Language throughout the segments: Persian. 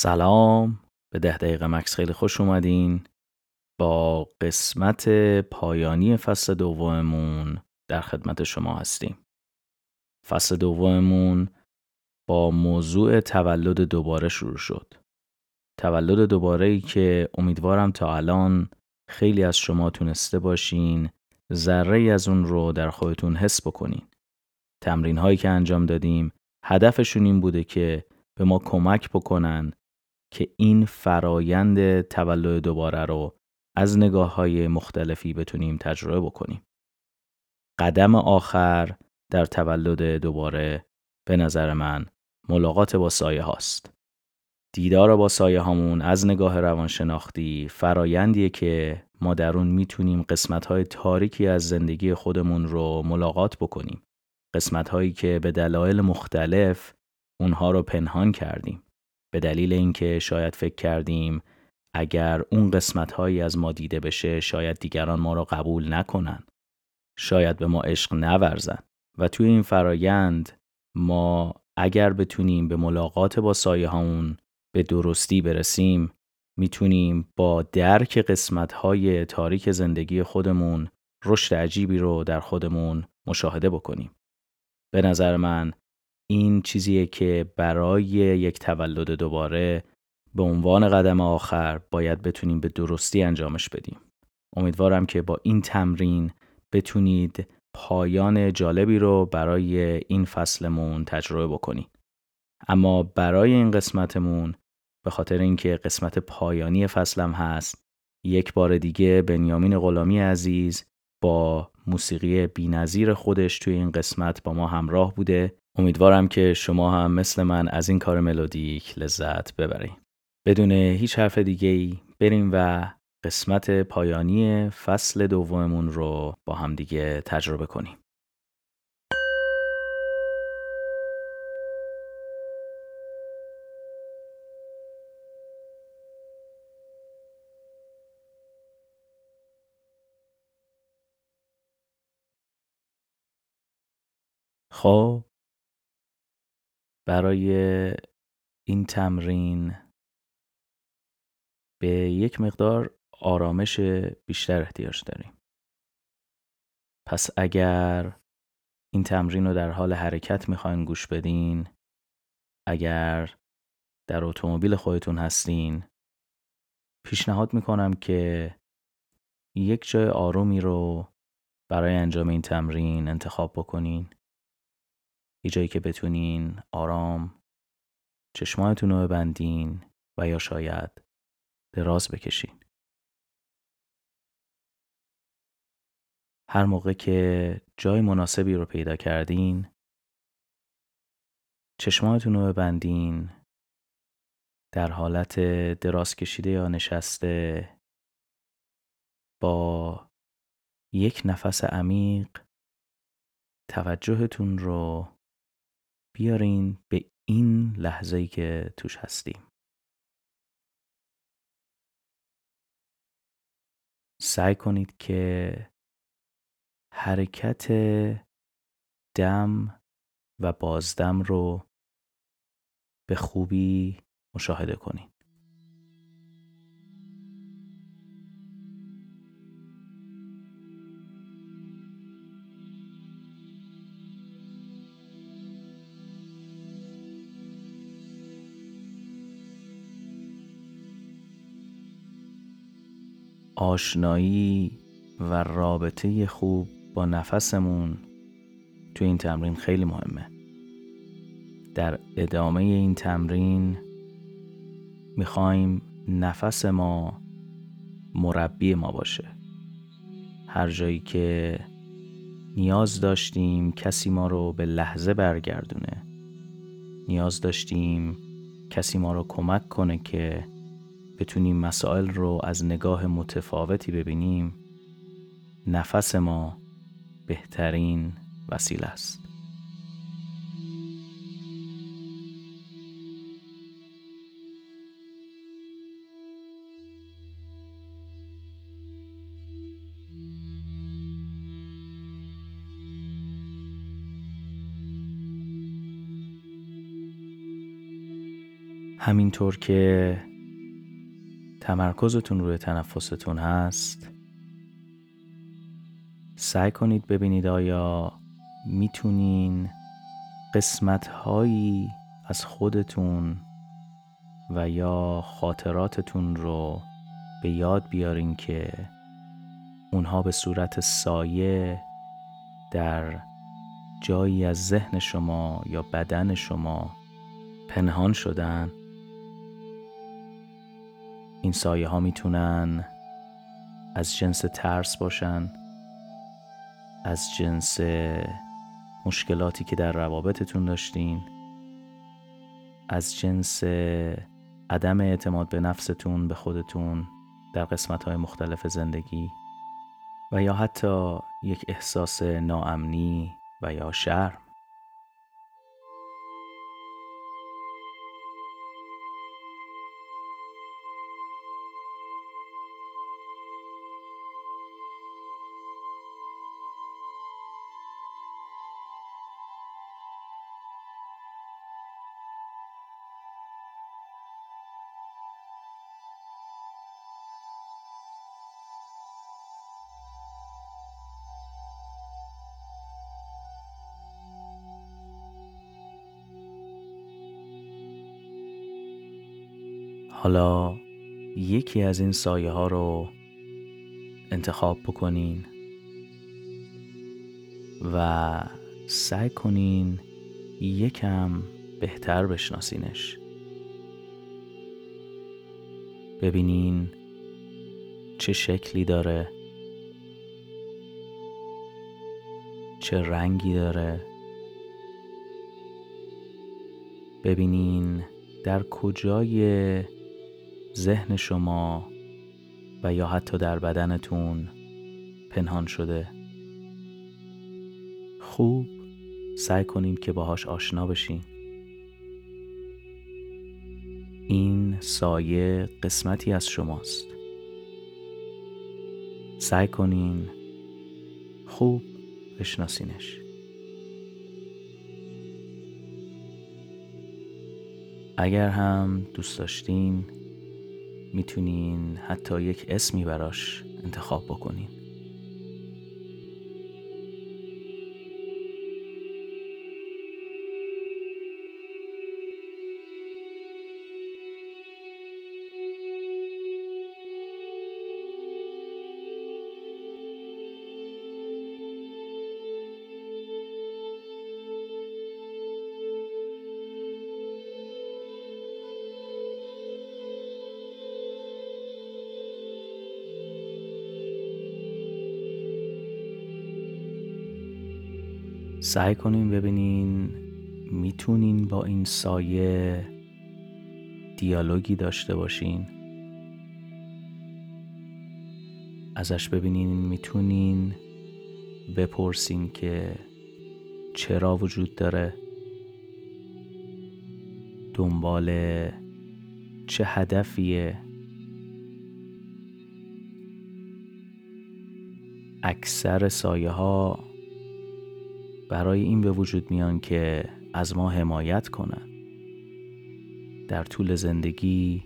سلام. به ده دقیقه مکس خیلی خوش اومدین. با قسمت پایانی فصل دوممون در خدمت شما هستیم. فصل دوممون با موضوع تولد دوباره شروع شد. تولد دوباره ای که امیدوارم تا الان خیلی از شما تونسته باشین ذره از اون رو در خودتون حس بکنین. تمرین هایی که انجام دادیم هدفشون این بوده که به ما کمک بکنن که این فرایند تولد دوباره رو از نگاه های مختلفی بتونیم تجربه بکنیم. قدم آخر در تولد دوباره به نظر من ملاقات با سایه هاست. دیدار با سایه هامون از نگاه روانشناختی فرایندیه که ما در اون می‌تونیم قسمت های تاریکی از زندگی خودمون رو ملاقات بکنیم. قسمت هایی که به دلایل مختلف اونها رو پنهان کردیم. به دلیل اینکه شاید فکر کردیم اگر اون قسمت هایی از ما دیده بشه شاید دیگران ما را قبول نکنن شاید به ما عشق نورزن و توی این فرایند ما اگر بتونیم به ملاقات با سایه هامون به درستی برسیم می‌تونیم با درک قسمت های تاریک زندگی خودمون رشد عجیبی رو در خودمون مشاهده بکنیم. به نظر من این چیزیه که برای یک تولد دوباره به عنوان قدم آخر باید بتونیم به درستی انجامش بدیم. امیدوارم که با این تمرین بتونید پایان جالبی رو برای این فصلمون تجربه بکنید. اما برای این قسمتمون به خاطر اینکه قسمت پایانی فصلم هست یک بار دیگه بنیامین غلامی عزیز با موسیقی بینظیر خودش توی این قسمت با ما همراه بوده امیدوارم که شما هم مثل من از این کار ملودیک لذت ببرید. بدون هیچ حرف دیگه ای بریم و قسمت پایانی فصل دوممون رو با هم دیگه تجربه کنیم. خب برای این تمرین به یک مقدار آرامش بیشتر احتیاج داریم. پس اگر این تمرین رو در حال حرکت می‌خواین گوش بدین اگر در اتومبیل خودتون هستین پیشنهاد می‌کنم که یک جای آرومی رو برای انجام این تمرین انتخاب بکنین یه جایی که بتونین آرام چشمایتون رو ببندین و یا شاید دراز بکشین. هر موقع که جای مناسبی رو پیدا کردین چشماتون رو ببندین در حالت دراز کشیده یا نشسته با یک نفس عمیق توجهتون رو بیارین به این لحظه ای که توش هستیم. سعی کنید که حرکت دم و بازدم رو به خوبی مشاهده کنید. آشنایی و رابطه خوب با نفسمون تو این تمرین خیلی مهمه. در ادامه این تمرین می‌خوایم نفس ما مربی ما باشه. هر جایی که نیاز داشتیم کسی ما رو به لحظه برگردونه نیاز داشتیم کسی ما رو کمک کنه که بتونیم مسائل رو از نگاه متفاوتی ببینیم نفس ما بهترین وسیله است. همینطور که تمرکزتون روی تنفستون هست. سعی کنید ببینید آیا می‌تونین قسمت هایی از خودتون و یا خاطراتتون رو به یاد بیارین که اونها به صورت سایه در جایی از ذهن شما یا بدن شما پنهان شدن. این سایه ها می‌تونن از جنس ترس باشن از جنس مشکلاتی که در روابطتون داشتین از جنس عدم اعتماد به نفستون به خودتون در قسمت های مختلف زندگی و یا حتی یک احساس ناامنی و یا شرم. حالا یکی از این سایه ها رو انتخاب بکنین و سعی کنین یکم بهتر بشناسینش. ببینین چه شکلی داره چه رنگی داره. ببینین در کجای ذهن شما و یا حتی در بدنتون پنهان شده. خوب سعی کنین که باهاش آشنا بشین این سایه قسمتی از شماست. سعی کنین خوب بشناسینش. اگر هم دوست داشتین می‌تونین حتی یک اسمی براش انتخاب بکنین. سعی کنین ببینین می‌تونین با این سایه دیالوگی داشته باشین. ازش ببینین می‌تونین بپرسین که چرا وجود داره. دنبال چه هدفیه. اکثر سایه ها برای این به وجود میان که از ما حمایت کنن. در طول زندگی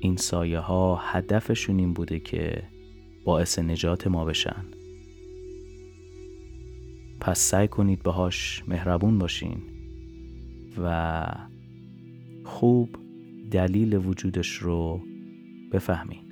این سایه ها هدفشون این بوده که باعث نجات ما بشن. پس سعی کنید باهاش مهربون باشین و خوب دلیل وجودش رو بفهمین.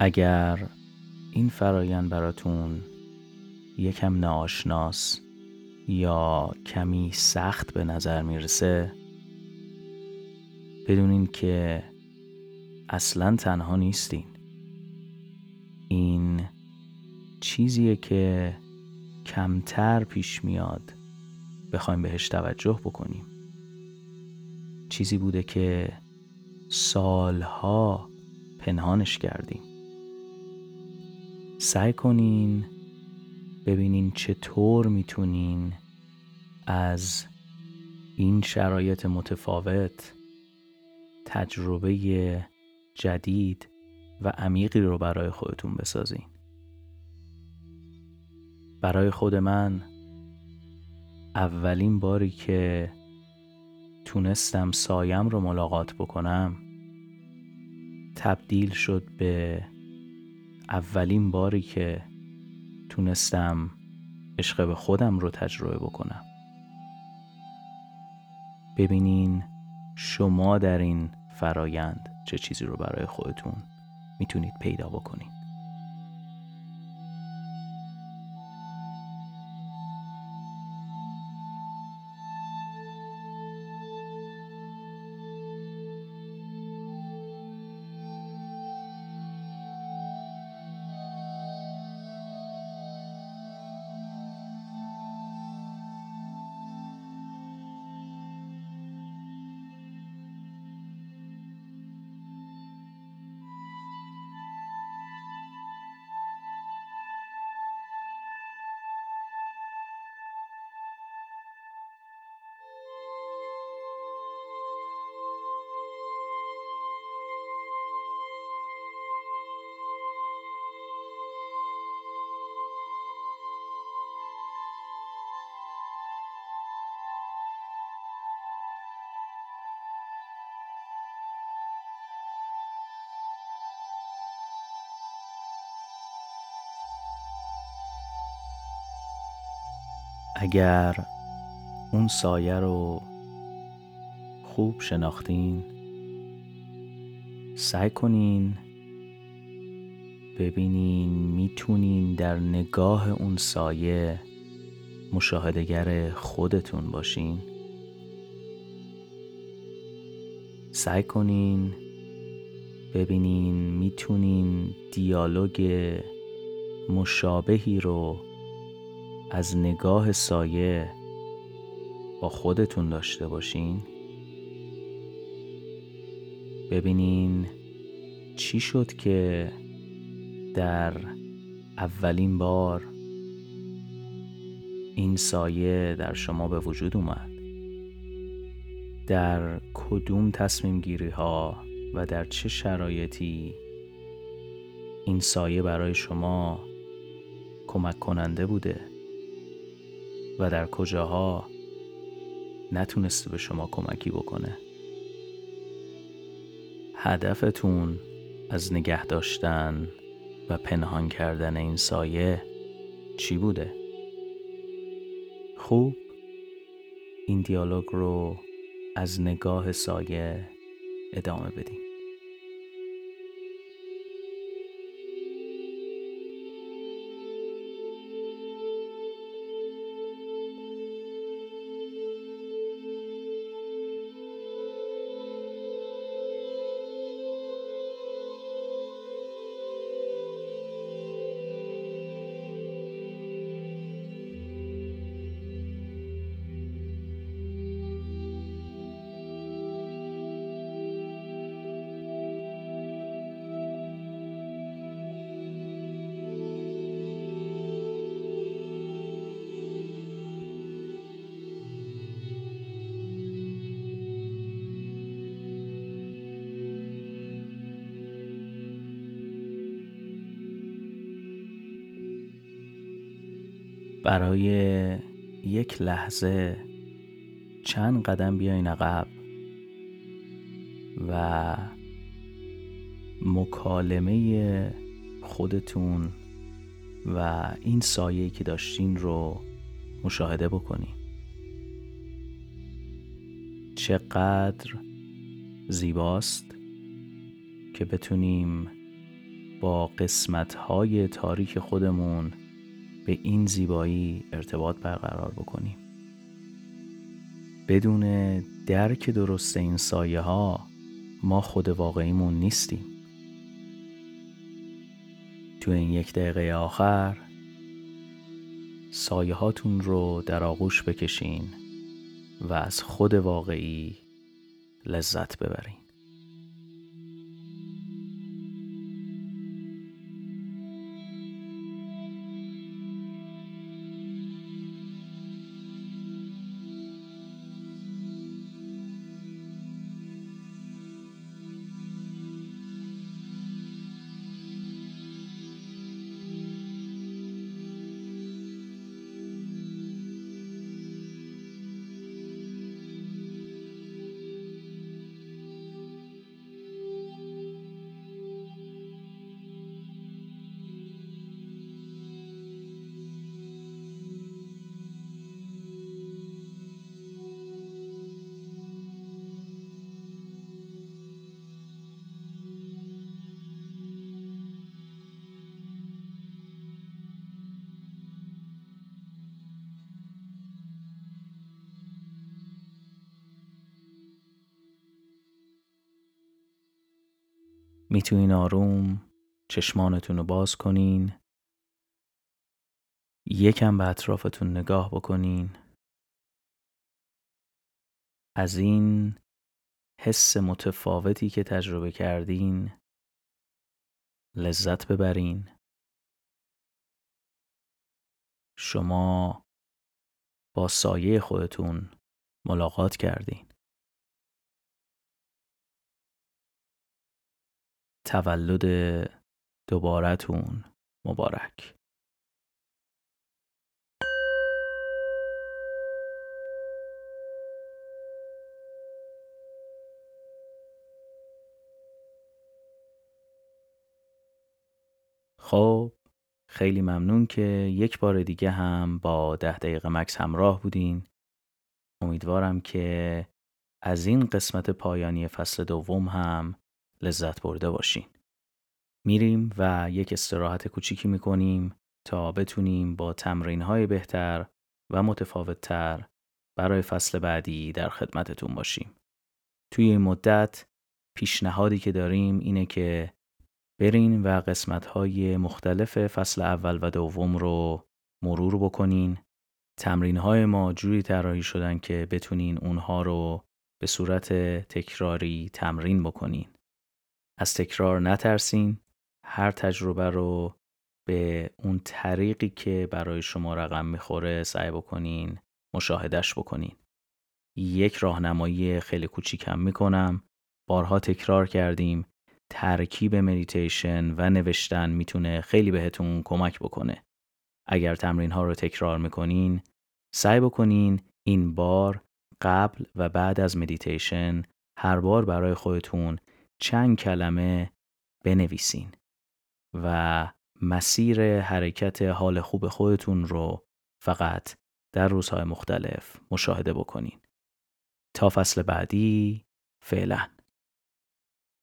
اگر این فرایند براتون یکم ناآشناس یا کمی سخت به نظر می‌رسه بدونین که اصلا تنها نیستین. این چیزیه که کمتر پیش میاد بخوایم بهش توجه بکنیم. چیزی بوده که سالها پنهانش کردیم. سعی کنین ببینین چطور می‌تونین از این شرایط متفاوت تجربه جدید و عمیقی رو برای خودتون بسازین. برای خود من اولین باری که تونستم سایم رو ملاقات بکنم تبدیل شد به اولین باری که تونستم عشق به خودم رو تجربه بکنم. ببینین شما در این فرایند چه چیزی رو برای خودتون می‌تونید پیدا بکنید اگر اون سایه رو خوب شناختین سعی کنین ببینین می‌تونین در نگاه اون سایه مشاهدگر خودتون باشین. سعی کنین ببینین می‌تونین دیالوگ مشابهی رو از نگاه سایه با خودتون داشته باشین. ببینین چی شد که در اولین بار این سایه در شما به وجود اومد. در کدوم تصمیم گیری ها و در چه شرایطی این سایه برای شما کمک کننده بوده؟ و در کجاها نتونسته به شما کمکی بکنه. هدفتون از نگه داشتن و پنهان کردن این سایه چی بوده؟ خوب. این دیالوگ رو از نگاه سایه ادامه بدیم برای یک لحظه چند قدم بیاین عقب و مکالمه خودتون و این سایه که داشتین رو مشاهده بکنین. چقدر زیباست که بتونیم با قسمت های تاریک خودمون به این زیبایی ارتباط برقرار بکنیم بدون درک درست این سایه ها ما خود واقعیمون نیستیم. تو این یک دقیقه آخر سایه هاتون رو در آغوش بکشین و از خود واقعی لذت ببرین. می‌تونین آروم چشمانتون رو باز کنین. یکم به اطرافتون نگاه بکنین. از این حس متفاوتی که تجربه کردین لذت ببرین. شما با سایه خودتون ملاقات کردین. تولد دوبارتون مبارک. خب خیلی ممنون که یک بار دیگه هم با ده دقیقه مکس همراه بودین. امیدوارم که از این قسمت پایانی فصل دوم هم لذت برده باشین. میریم و یک استراحت کوچیکی می‌کنیم تا بتونیم با تمرین های بهتر و متفاوت تر برای فصل بعدی در خدمتتون باشیم. توی این مدت پیشنهادی که داریم اینه که برین و قسمت های مختلف فصل اول و دوم رو مرور بکنین. تمرین های ما جوری طراحی شدن که بتونین اونها رو به صورت تکراری تمرین بکنین. از تکرار نترسین. هر تجربه رو به اون طریقی که برای شما رقم می‌خوره سعی بکنین مشاهدش بکنین. یک راهنمایی خیلی کوچیکم می‌کنم. بارها تکرار کردیم. ترکیب مدیتیشن و نوشتن می‌تونه خیلی بهتون کمک بکنه. اگر تمرین ها رو تکرار می‌کنین سعی بکنین این بار قبل و بعد از مدیتیشن هر بار برای خودتون چند کلمه بنویسین و مسیر حرکت حال خوب خودتون رو فقط در روزهای مختلف مشاهده بکنین. تا فصل بعدی فعلا.